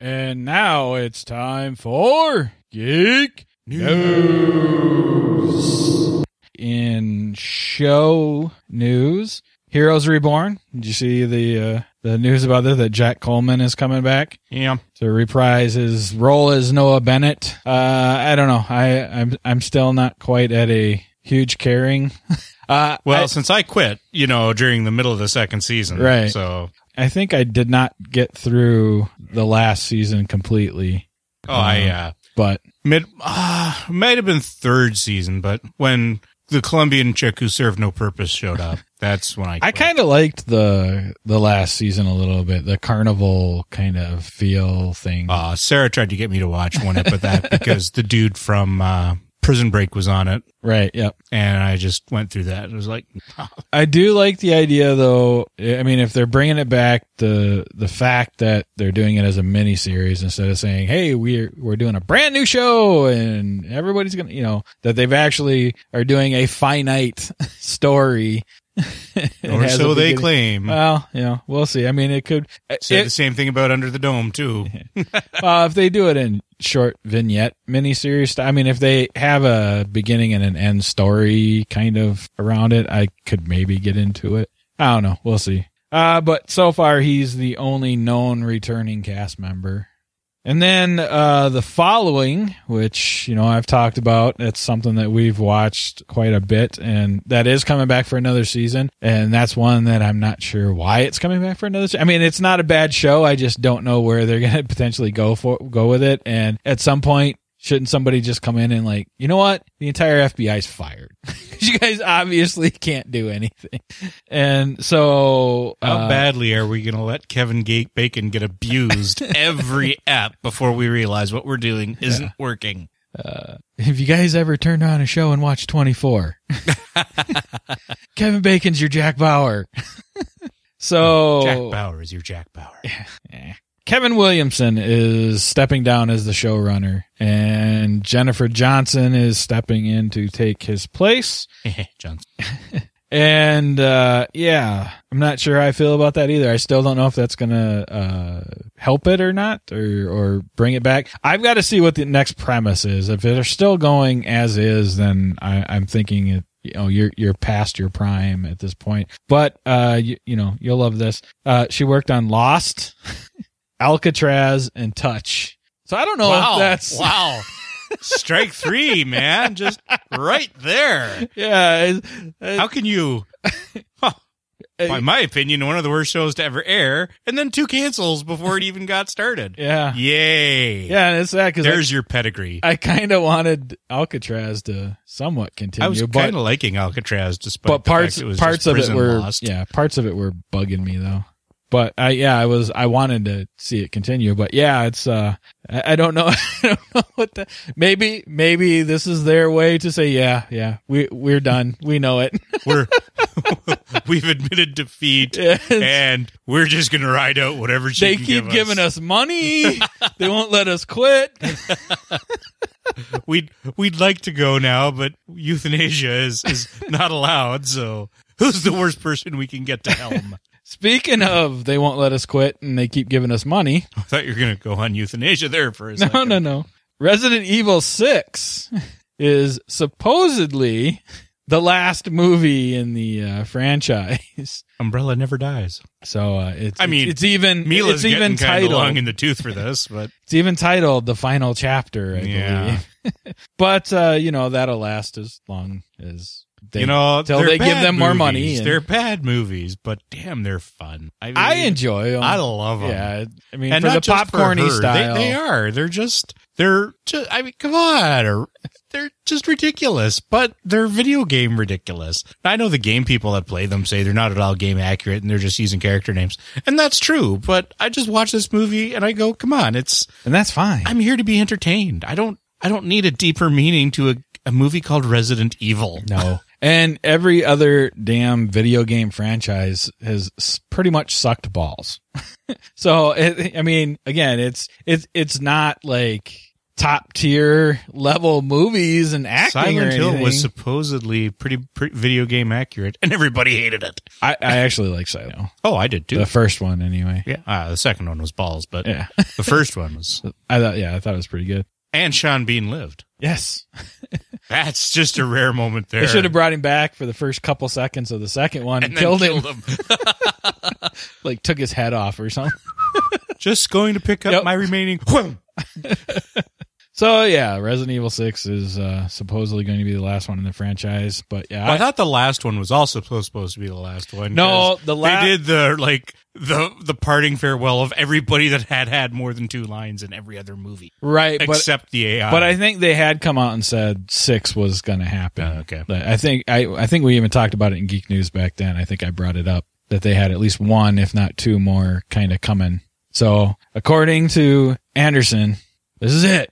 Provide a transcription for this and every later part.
And now it's time for Geek News. In show news, Heroes Reborn. Did you see the uh, the news about that? That Jack Coleman is coming back Yeah. to reprise his role as Noah Bennett. Uh, I don't know. I I'm I'm still not quite at a huge caring. uh, Well, I- since I quit, you know, during the middle of the second season. Right. So, I think I did not get through the last season completely, oh, I, uh, but mid, uh, might have been third season, but when the Colombian chick who served no purpose showed up, that's when I I kind of liked the the last season a little bit, the carnival kind of feel thing. Uh, Sarah tried to get me to watch one with that because the dude from, uh, Prison Break was on it. right. Yep. And I just went through that. It was like, I do like the idea though. I mean, if they're bringing it back, the the fact that they're doing it as a mini series instead of saying, "Hey, we're we're doing a brand new show and everybody's gonna," you know, that they've actually are doing a finite story. Or so they claim. Well, yeah, we'll see. I mean, it could. say it- the same thing about Under the Dome, too. uh, if they do it in short vignette miniseries, I mean, if they have a beginning and an end story kind of around it, I could maybe get into it. I don't know. We'll see. Uh, but so far, he's the only known returning cast member. And then uh, the following, which you know I've talked about, it's something that we've watched quite a bit, and that is coming back for another season. And that's one that I'm not sure why it's coming back for another. Se- I mean, it's not a bad show. I just don't know where they're going to potentially go for go with it. And at some point, shouldn't somebody just come in and like, you know what, the entire FBI's fired because you guys obviously can't do anything. And so, How uh, badly are we going to let Kevin Gate Bacon get abused every app before we realize what we're doing isn't working? Have you guys ever turned on a show and watched 24? Kevin Bacon's your Jack Bauer. so Jack Bauer is your Jack Bauer. eh. Kevin Williamson is stepping down as the showrunner and Jennifer Johnson is stepping in to take his place. Johnson. And uh yeah, I'm not sure how I feel about that either. I still don't know if that's gonna uh help it or not, or or bring it back. I've got to see what the next premise is. If they're still going as is, then I, I'm thinking it. You know, you're you're past your prime at this point. But uh, you, you know, you'll love this. Uh, she worked on Lost, Alcatraz, and Touch. So I don't know wow. if that's wow. Strike three, man. Just right there. yeah. How can you? Huh. By my opinion, one of the worst shows to ever air, and then two cancels before it even got started. yeah, Yay. yeah. And it's that because There's your pedigree. I kind of wanted Alcatraz to somewhat continue, I was kind of liking Alcatraz, despite but the parts fact it was parts of it were lost. yeah parts of it were bugging me though. But I yeah I was I wanted to see it continue, but yeah it's uh I, I don't know I don't know what the maybe maybe this is their way to say yeah yeah we we're done we know it We're we've admitted defeat, Yes. and we're just gonna ride out whatever they keep give giving us money they won't let us quit We'd we'd like to go now, but euthanasia is is not allowed. So who's the worst person we can get to helm? Speaking of they won't let us quit and they keep giving us money I thought you were gonna go on euthanasia there for a no second. no no Resident Evil 6 is supposedly the last movie in the uh, franchise. Umbrella never dies. So uh, it's I mean, it's even Milla's it's even titled long in the tooth for this, but it's even titled the final chapter. I Yeah. believe. but uh, you know that'll last as long as they, you know, till they're give them more money. and- They're bad movies, but damn, they're fun. I, mean, I enjoy them. I love them. Yeah, I mean and for the for popcorny her. style. They, they are. They're just. They're just. I mean, come on. Or- They're just ridiculous, but they're video game ridiculous. I know the game people that play them say they're not at all game accurate and they're just using character names, and that's true. But I just watch this movie and I go, come on, it's. and that's fine. I'm here to be entertained. I don't. I don't need a deeper meaning to a, a movie called Resident Evil. No. And every other damn video game franchise has pretty much sucked balls. so, it, I mean, again, it's it's it's not like top tier level movies and acting Silent Hill was supposedly pretty, pretty video game accurate, and everybody hated it. I, I actually like Silent Hill. Oh, I did too. The first one, anyway. yeah, uh, the second one was balls, but Yeah. the first one was. I thought, yeah, I thought it was pretty good. And Sean Bean lived. Yes. That's just a rare moment there. They should have brought him back for the first couple seconds of the second one and, and then killed, him, him. like took his head off or something. just going to pick up Yep. my remaining. So yeah, Resident Evil Six is uh, supposedly going to be the last one in the franchise, but yeah, Well, I I- thought the last one was also supposed to be the last one. No, the la- they did the like the the parting farewell of everybody that had had more than two lines in every other movie right, but except the AI. but I think they had come out and said six was going to happen. Oh, okay. But I think I I think we even talked about it in Geek News back then. I think I brought it up that they had at least one, if not two more, kind of coming. So according to Anderson, this is it.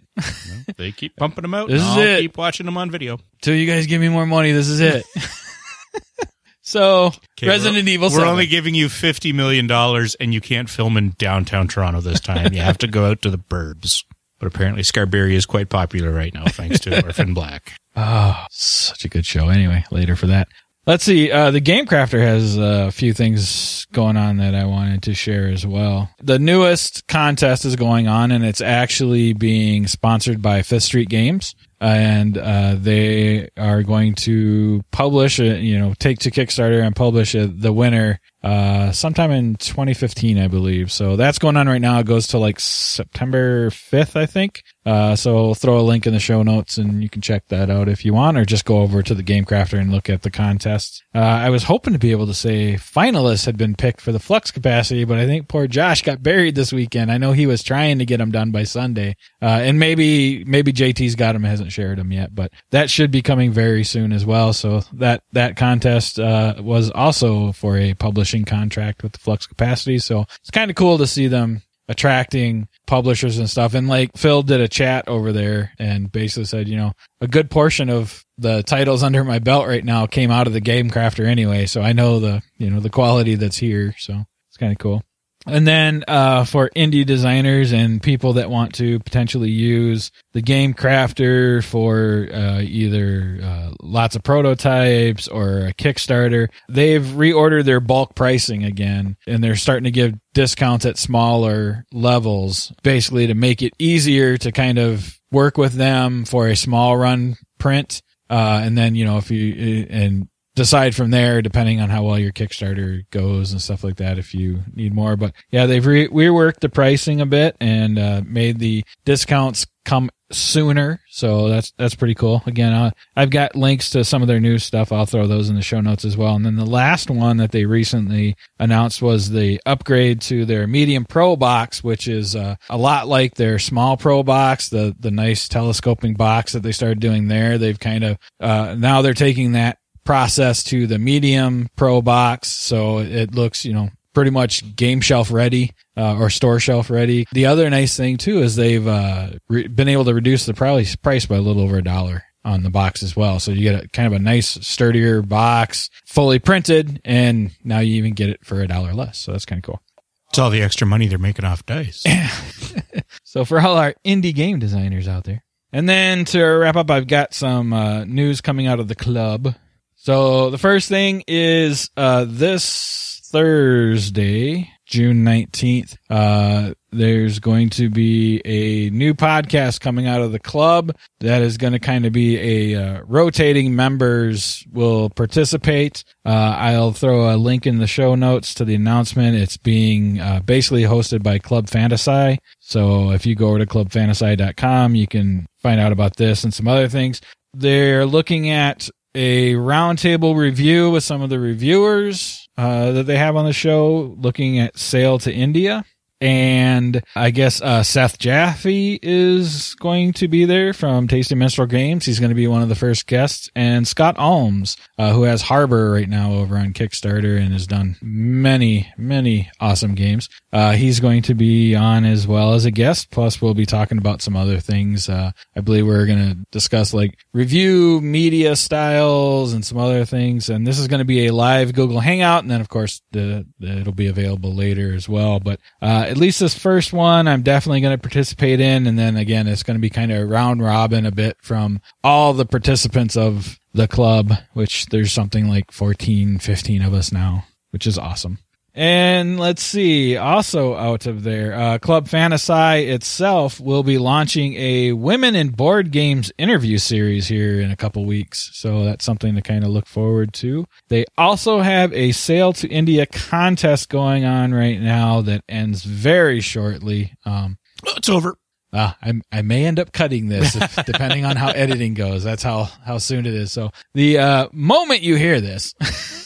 They keep pumping them out. This is I'll it. Keep watching them on video. Till you guys give me more money, this is it. so Okay, Resident we're, Evil. We're only giving you fifty million dollars, and you can't film in downtown Toronto this time. you have to go out to the burbs. But apparently, Scarborough is quite popular right now, thanks to Orphan Black. Oh, such a good show. Anyway, later for that. Let's see. Uh, the Game Crafter has a few things going on that I wanted to share as well. The newest contest is going on, and it's actually being sponsored by Fifth Street Games, and uh, they are going to publish, a, you know, take to Kickstarter and publish a, the winner uh, sometime in 2015, I believe. So that's going on right now. It goes to like September 5th, I think. Uh, so I'll throw a link in the show notes and you can check that out if you want, or just go over to the Game Crafter and look at the contest. Uh, I was hoping to be able to say finalists had been picked for the flux capacity, but I think poor Josh got buried this weekend. I know he was trying to get them done by Sunday. Uh, and maybe, maybe JT's got him, hasn't shared them yet, but that should be coming very soon as well. So that, that contest, uh, was also for a publishing contract with the flux capacity. So it's kind of cool to see them attracting publishers and stuff. And like Phil did a chat over there and basically said, you know, a good portion of the titles under my belt right now came out of the Game Crafter anyway. So I know the, you know, the quality that's here. So it's kind of cool. And then uh, for indie designers and people that want to potentially use the Game Crafter for uh, either uh, lots of prototypes or a Kickstarter, they've reordered their bulk pricing again, and they're starting to give discounts at smaller levels, basically to make it easier to kind of work with them for a small run print. Uh, and then you know if you and decide from there, depending on how well your Kickstarter goes and stuff like that, if you need more. But yeah, they've re- reworked the pricing a bit and uh, made the discounts come sooner. So that's that's pretty cool. Again, uh, I've got links to some of their new stuff. I'll throw those in the show notes as well. And then the last one that they recently announced was the upgrade to their Medium Pro box, which is uh, a lot like their Small Pro box, the the nice telescoping box that they started doing there. They've kind of uh, now they're taking that process to the medium pro box so it looks you know pretty much game shelf ready uh, or store shelf ready the other nice thing too is they've uh, re- been able to reduce the price price by a little over a dollar on the box as well so you get a kind of a nice sturdier box fully printed and now you even get it for a dollar less so that's kind of cool It's all the extra money they're making off dice. So for all our indie game designers out there. And then to wrap up, I've got some uh, news coming out of the club. So the first thing is uh, this Thursday, June 19th, uh, there's going to be a new podcast coming out of the club that is going to kind of be a uh, rotating members will participate. Uh, I'll throw a link in the show notes to the announcement. It's being uh, basically hosted by Club Fantasci. So if you go over to clubfantasci.com, you can find out about this and some other things. They're looking at a roundtable review with some of the reviewers uh, that they have on the show, looking at Sail to India. And I guess uh, Seth Jaffe is going to be there from Tasty Minstrel Games. He's going to be one of the first guests. And Scott Almes, uh, who has Harbor right now over on Kickstarter and has done many, many awesome games. Uh, he's going to be on as well as a guest. Plus, we'll be talking about some other things. Uh, I believe we're going to discuss like review media styles and some other things. And this is going to be a live Google Hangout. And then, of course, the, the it'll be available later as well. But uh, at least this first one, I'm definitely going to participate in. And then again, it's going to be kind of round robin a bit from all the participants of the club, which there's something like 14, 15 of us now, which is awesome. And let's see, also out of there, uh, Club Fantasci itself will be launching a women in board games interview series here in a couple weeks. So that's something to kind of look forward to. They also have a Sail to India contest going on right now that ends very shortly. Um, it's over. Uh, I, I may end up cutting this if, depending on how editing goes. That's how, how soon it is. So the, uh, moment you hear this,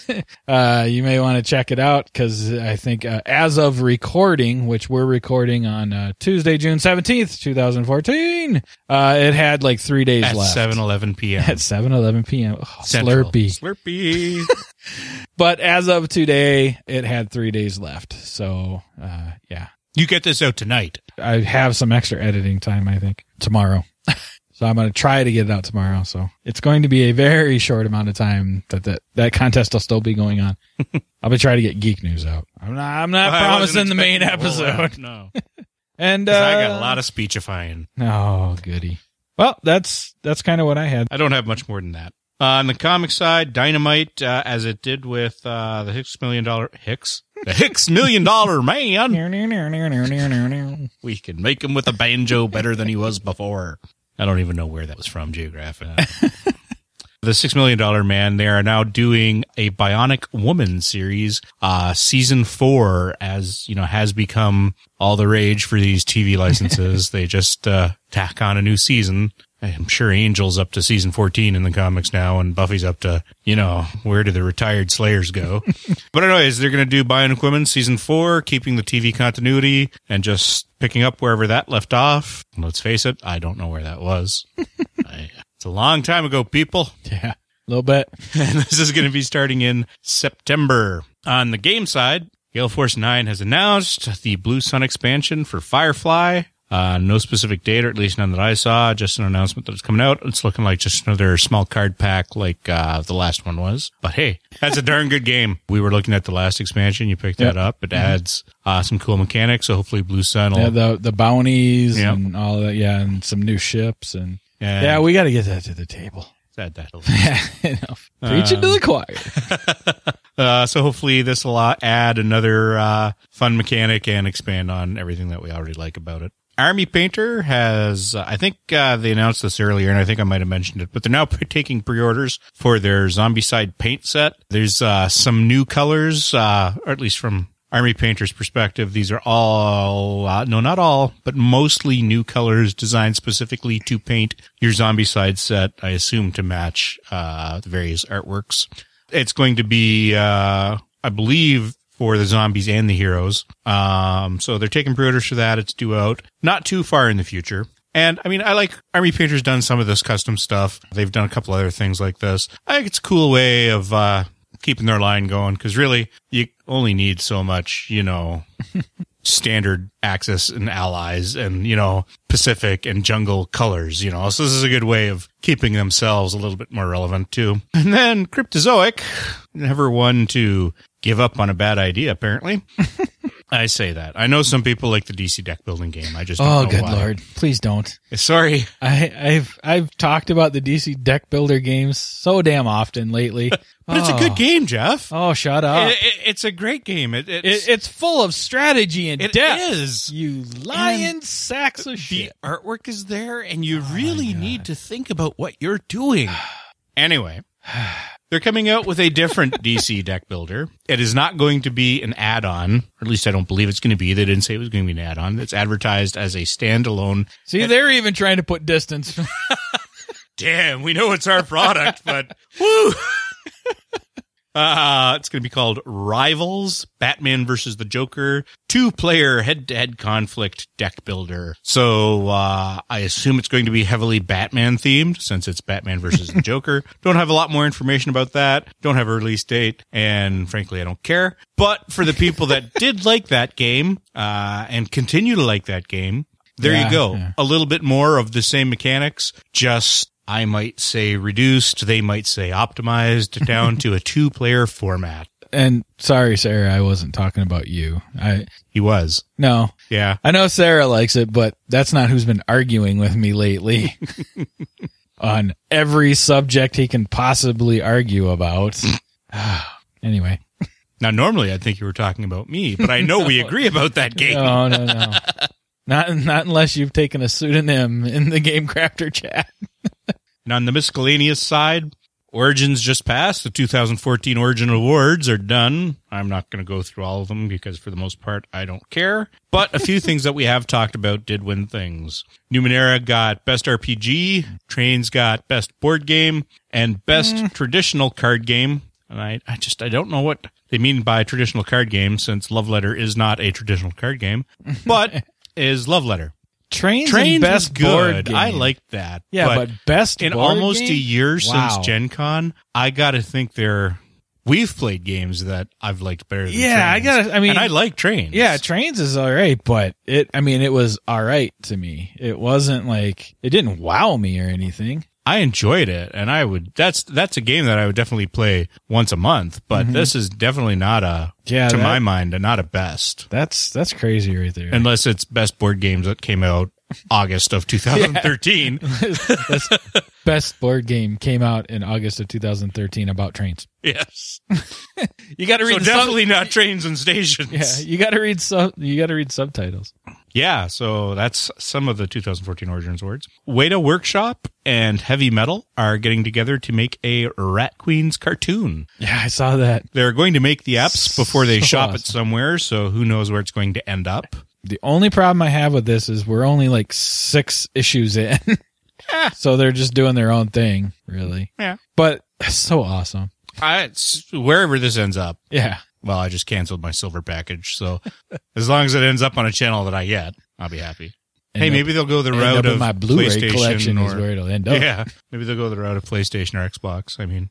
uh, you may want to check it out because I think, uh, as of recording, which we're recording on, uh, Tuesday, June 17th, 2014, uh, it had like three days At left. 7 11 p.m. At 7 11 p.m. Oh. Slurpee. Slurpee. But as of today, it had three days left. So, uh, yeah, you get this out tonight. I have some extra editing time, I think, tomorrow. so I'm going to try to get it out tomorrow. So it's going to be a very short amount of time that that, that contest will still be going on. I'll be trying to get geek news out. I'm not, I'm not wasn't promising the main expecting a whole lot. episode. No. And, uh, I got a lot of speechifying. oh, goody. Well, that's, that's kind of what I had. I don't have much more than that. Uh, on the comic side, Dynamite, uh, as it did with uh, the Hicks million dollar Hicks, the Hicks million dollar man, we can make him with a banjo better than he was before. I don't even know where that was from, geographic. the Six Million Dollar Man. They are now doing a Bionic Woman series, uh, season four, as you know, has become all the rage for these TV licenses. they just uh, tack on a new season. I'm sure Angel's up to season 14 in the comics now, and Buffy's up to, you know, where do the retired Slayers go? but anyways, they're going to do Bionic Women season four, keeping the TV continuity and just picking up wherever that left off. Let's face it, I don't know where that was. I, it's a long time ago, people. Yeah. A little bit. And this is going to be starting in September. On the game side, Gale Force 9 has announced the Blue Sun expansion for Firefly. Uh, no specific date, or at least none that I saw. Just an announcement that it's coming out. It's looking like just another small card pack like uh, the last one was. But hey, that's a darn good game. We were looking at the last expansion. You picked Yep. that up. It adds uh, some cool mechanics. So hopefully Blue Sun will. Yeah, the, the bounties Yep. and all that. Yeah. And some new ships and, and yeah, we got to get that to the table. add that. Yeah, enough. Preaching to the choir. Uh, so hopefully this will add another uh, fun mechanic and expand on everything that we already like about it. Army Painter has, uh, I think uh, they announced this earlier, and I think I might have mentioned it, but they're now p- taking pre-orders for their Zombicide paint set. There's uh, some new colors, uh, or at least from Army Painter's perspective. These are all, uh, no, not all, but mostly new colors designed specifically to paint your Zombicide set. I assume to match uh, the various artworks. It's going to be, uh, I believe, for the zombies and the heroes. Um, so they're taking pre-orders for that. It's due out not too far in the future. And I mean, I like Army Painter's done some of this custom stuff. They've done a couple other things like this. I think it's a cool way of, uh, keeping their line going because really you only need so much, you know, standard Axis and allies and, you know, Pacific and jungle colors, you know. So this is a good way of keeping themselves a little bit more relevant too. And then Cryptozoic, never one to give up on a bad idea, apparently. I say that. I know some people like the DC deck building game. I just don't Oh, know good why. lord! Please don't. Sorry. I, I've I've talked about the DC deck builder games so damn often lately. But it's a good oh. game, Jeff. Oh, shut up! It- it- it's a great game. It, it's, It, it's full of strategy and It depth. is. You lying sacks of shit. the artwork is there and you oh really need to think about what you're doing. Anyway, they're coming out with a different DC deck builder. It is not going to be an add-on, or at least I don't believe it's going to be. They didn't say it was going to be an add-on. It's advertised as a standalone. See, they're even trying to put distance. Damn, we know it's our product, but woo. Uh, it's going to be called Rivals Batman versus the Joker two player head to head conflict deck builder. So, uh, I assume it's going to be heavily Batman themed since it's Batman versus the Joker. Don't have a lot more information about that. Don't have a release date. And frankly, I don't care. But for the people that did like that game, uh, and continue to like that game, there Yeah, you go. yeah. A little bit more of the same mechanics, just I might say reduced, they might say optimized down to a two player format. and sorry, Sarah, I wasn't talking about you. I He was. no, Yeah. I know Sarah likes it, but that's not who's been arguing with me lately on every subject he can possibly argue about. anyway, Now, normally I'd think you were talking about me, but I know we agree about that game. no, no, no, not not unless you've taken a pseudonym in the Game Crafter chat. And on the miscellaneous side, Origins just passed. The 2014 Origin Awards are done. I'm not going to go through all of them because for the most part, I don't care. But a few things that we have talked about did win things. Numenera got Best RPG, Trains got Best Board Game, and Best mm. Traditional Card Game. And I, I just, I don't know what they mean by traditional card game since Love Letter is not a traditional card game, but is Love Letter. Trains, Trains and best good. I liked that. yeah, but, best in almost game? a year Wow. since Gen Con, I gotta think there we've played games that I've liked better than Yeah, I Trains. gotta- I mean- and I like trains. Yeah, trains is all right, but it, I mean, it was all right to me. It wasn't like, it didn't wow me or anything. I enjoyed it and I would that's that's a game that I would definitely play once a month, but this is definitely not a Mm-hmm. Yeah, to that- my mind, not a best. That's, that's crazy right there. Unless it's best board games that came out August of 2013. Best, best board game came out in August of 2013 about trains. Yes. You got to So read sub- definitely not trains and stations. yeah, you got to read sub. You got to read subtitles. Yeah, so that's some of the 2014 Origins Awards. Weta Workshop and Heavy Metal are getting together to make a Rat Queens cartoon. Yeah, I saw that. They're going to make the apps before they So shop it somewhere, so who knows where it's going to end up. The only problem I have with this is we're only like six issues in, so they're just doing their own thing, really. Yeah. But so awesome. I, wherever this ends up, Yeah. Well, I just canceled my silver package, so as long as it ends up on a channel that I get, I'll be happy. hey, up- maybe they'll go the route of my Blu-ray PlayStation collection or, is where it'll end up. Yeah, maybe they'll go the route of PlayStation or Xbox. I mean,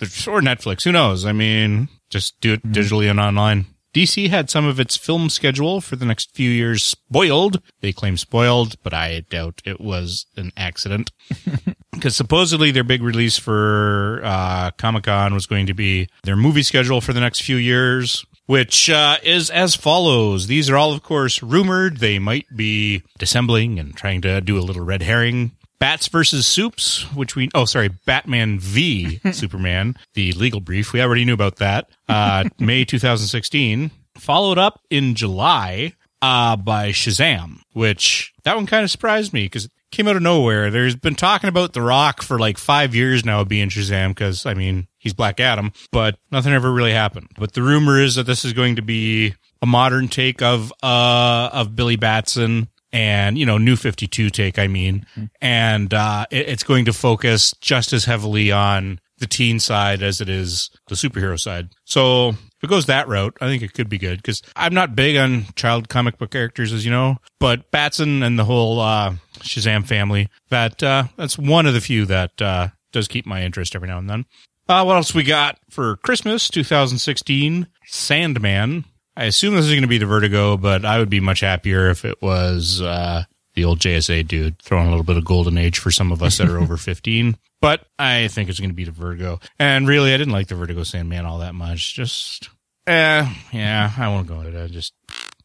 or Netflix. Who knows? I mean, just do it Mm-hmm. digitally and online. DC had some of its film schedule for the next few years spoiled. They claim spoiled, but I doubt it was an accident. Because supposedly their big release for uh, Comic Con was going to be their movie schedule for the next few years, which uh, is as follows. These are all, of course, rumored. They might be dissembling and trying to do a little red herring. Bats versus Soups, which we, oh, sorry, Batman v Superman, the legal brief. We already knew about that. Uh, May 2016. Followed up in July, uh, by Shazam, which that one kind of surprised me because it came out of nowhere. There's been talking about The Rock for like five years now being Shazam because, I mean, he's Black Adam, but nothing ever really happened. But the rumor is that this is going to be a modern take of, uh, of Billy Batson and you know new 52 take i mean and uh it, it's going to focus just as heavily on the teen side as it is the superhero side so if it goes that route i think it could be good because i'm not big on child comic book characters as you know but batson and the whole uh shazam family that uh that's one of the few that uh does keep my interest every now and then uh, what else we got for Christmas 2016? Sandman. I assume this is going to be the Vertigo, but I would be much happier if it was uh, the old JSA dude throwing a little bit of golden age for some of us that are over 15. But I think it's going to be the Vertigo. And really, I didn't like the Vertigo Sandman all that much. Just, eh, yeah, I won't go into that. Just,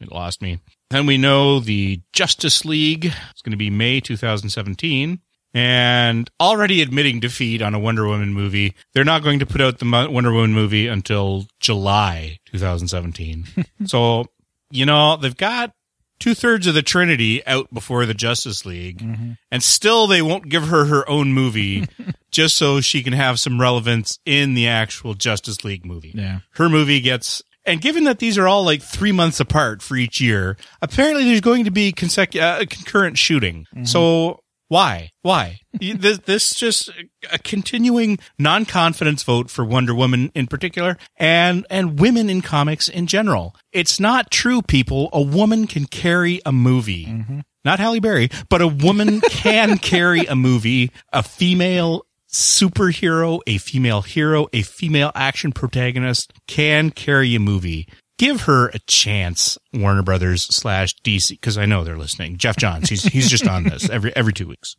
it lost me. Then we know the Justice League is going to be May 2017 and already admitting defeat on a Wonder Woman movie. They're not going to put out the Wonder Woman movie until July 2017. so, you know, they've got two thirds of the Trinity out before the Justice League, and still they won't give her her own movie just so she can have some relevance in the actual Justice League movie. Yeah. her movie gets and given that these are all like three months apart for each year apparently there's going to be consecu- uh, concurrent shooting. So why? Why? This, this just a continuing non-confidence vote for wonder woman in particular and and women in comics in general. It's not true people. A woman can carry a movie. Mm-hmm. Not Halle Berry, but a woman can carry a movie, a female superhero, a female hero, a female action protagonist can carry a movie. Give her a chance, Warner Brothers slash DC, because I know they're listening. Geoff Johns, he's he's just on this every every two weeks.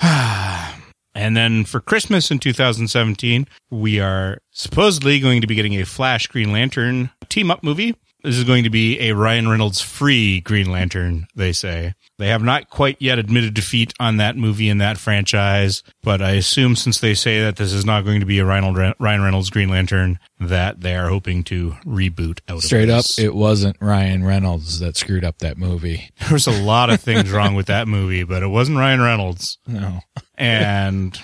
and then for Christmas in 2017, we are supposedly going to be getting a Flash Green Lantern team up movie. This is going to be a Ryan Reynolds free Green Lantern, they say. They have not quite yet admitted defeat on that movie in that franchise, but I assume since they say that this is not going to be a Ryan Reynolds Green Lantern, that they are hoping to reboot out Straight up, it wasn't Ryan Reynolds that screwed up that movie. There was a lot of things wrong with that movie, but it wasn't Ryan Reynolds. No. And,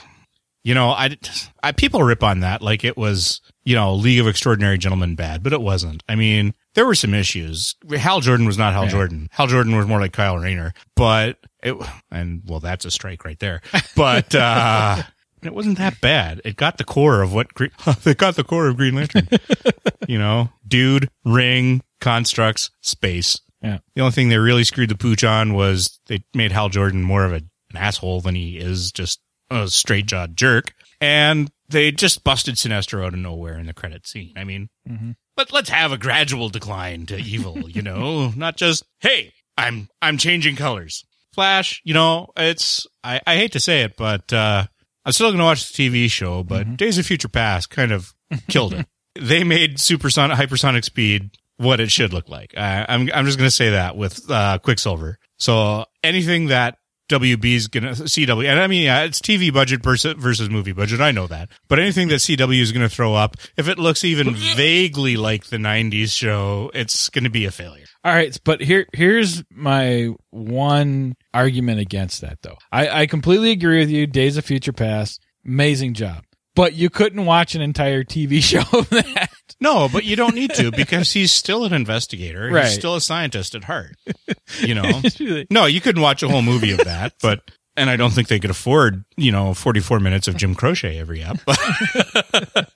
you know, I, I, people rip on that like it was, you know, League of Extraordinary Gentlemen bad, but it wasn't. I mean, there were some issues. Hal Jordan was not Hal Yeah. Jordan. Hal Jordan was more like Kyle Rayner, but it, and well, that's a strike right there. But, uh, it wasn't that bad. It got the core of what, Gre- it got the core of Green Lantern. you know, dude, ring, constructs, space. Yeah. The only thing they really screwed the pooch on was they made Hal Jordan more of a, an asshole than he is just a straight jawed jerk. And they just busted Sinestro out of nowhere in the credit scene. I mean, Mhm. but let's have a gradual decline to evil, you know, not just, hey, I'm, I'm changing colors. Flash, you know, it's, I, I hate to say it, but, uh, I'm still going to watch the TV show, but Days of Future Past kind of killed it. they made supersonic, hypersonic speed what it should look like. I, I'm, I'm just going to say that with, uh, Quicksilver. So anything that WB is going to, CW, and I mean, yeah, it's TV budget versus, versus movie budget. I know that. But anything that CW is going to throw up, if it looks even vaguely like the 90s show, it's going to be a failure. All right, but here here's my one argument against that though. I, I completely agree with you. Days of Future Past, amazing job. But you couldn't watch an entire TV show of that. No, but you don't need to because he's still an investigator. Right. He's still a scientist at heart. You know? No, you couldn't watch a whole movie of that, but and I don't think they could afford, you know, 44 minutes of Jim Croce every. But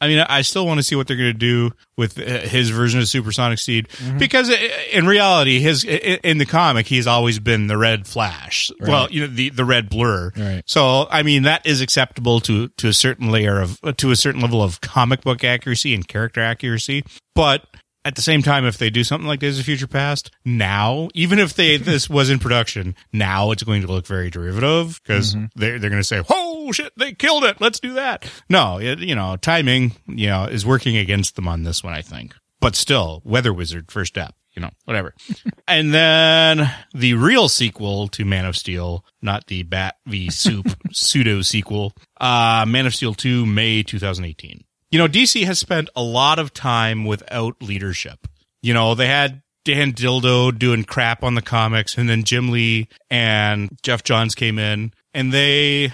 I mean, I still want to see what they're going to do with uh, his version of Supersonic Seed because uh, in reality, his in the comic, he's always been the Red Flash. Well, you know, the the Red Blur. Right. So, I mean, that is acceptable to to a certain layer of to a certain level of comic book accuracy and character accuracy, but at the same time, if they do something like Days of Future Past now, even if they this was in production now, it's going to look very derivative because they're they're going to say, "Oh shit, they killed it. Let's do that." No, it, you know, timing, you know, is working against them on this one, I think. But still, Weather Wizard first step, you know, whatever. and then the real sequel to Man of Steel, not the Bat v Soup pseudo sequel, uh, Man of Steel 2, May 2018. You know, DC has spent a lot of time without leadership. You know, they had Dan Dildo doing crap on the comics and then Jim Lee and Geoff Johns came in and they,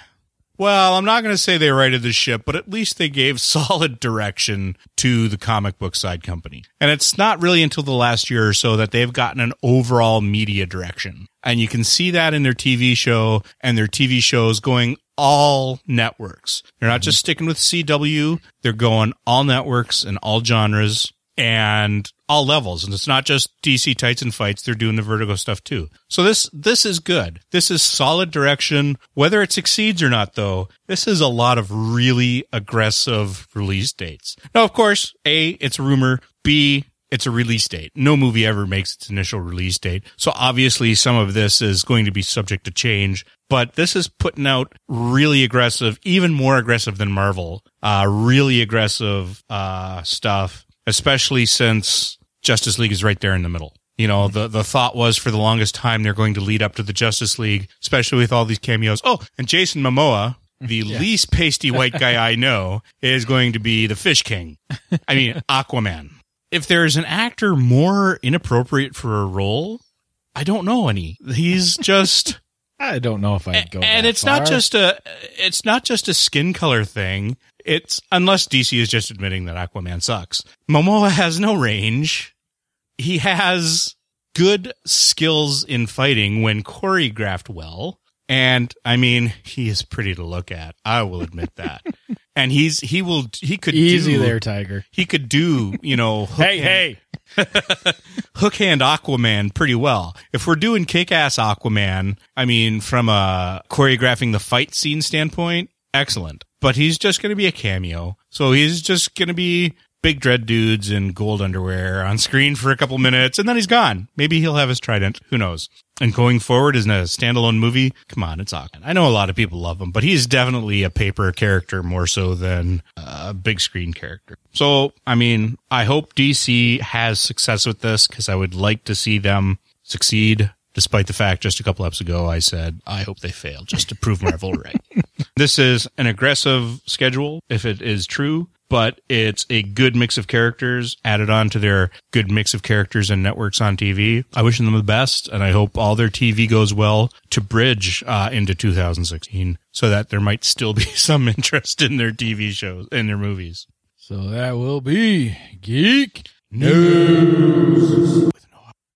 well, I'm not going to say they righted the ship, but at least they gave solid direction to the comic book side company. And it's not really until the last year or so that they've gotten an overall media direction. And you can see that in their TV show and their TV shows going all networks. They're not just sticking with CW. They're going all networks and all genres and all levels. And it's not just DC Titan fights. They're doing the Vertigo stuff too. So this, this is good. This is solid direction. Whether it succeeds or not though, this is a lot of really aggressive release dates. Now, of course, A, it's a rumor. B, it's a release date. No movie ever makes its initial release date. So obviously some of this is going to be subject to change, but this is putting out really aggressive, even more aggressive than Marvel, uh, really aggressive, uh, stuff, especially since Justice League is right there in the middle. You know, the, the thought was for the longest time they're going to lead up to the Justice League, especially with all these cameos. Oh, and Jason Momoa, the least pasty white guy I know, is going to be the Fish King. I mean, Aquaman. If there's an actor more inappropriate for a role, I don't know any. He's just I don't know if I'd go. and it's not just a it's not just a skin color thing. It's unless DC is just admitting that Aquaman sucks. Momoa has no range. He has good skills in fighting when choreographed well. And I mean, he is pretty to look at. I will admit that. and he's he will he could easy do, there, Tiger. He could do, you know, hook Hey, hand- hey. hook hand Aquaman pretty well. If we're doing kick ass Aquaman, I mean, from a choreographing the fight scene standpoint, excellent. But he's just going to be a cameo. So he's just going to be big dread dudes in gold underwear on screen for a couple minutes and then he's gone. Maybe he'll have his trident. Who knows? And going forward as a standalone movie, come on, it's Aquaman. I know a lot of people love him, but he's definitely a paper character more so than a big screen character. So, I mean, I hope DC has success with this because I would like to see them succeed. Despite the fact just a couple episodes ago I said I hope they fail just to prove Marvel right. This is an aggressive schedule if it is true, but it's a good mix of characters added on to their good mix of characters and networks on TV. I wish them the best, and I hope all their TV goes well to bridge uh, into 2016 so that there might still be some interest in their TV shows and their movies. So that will be Geek News.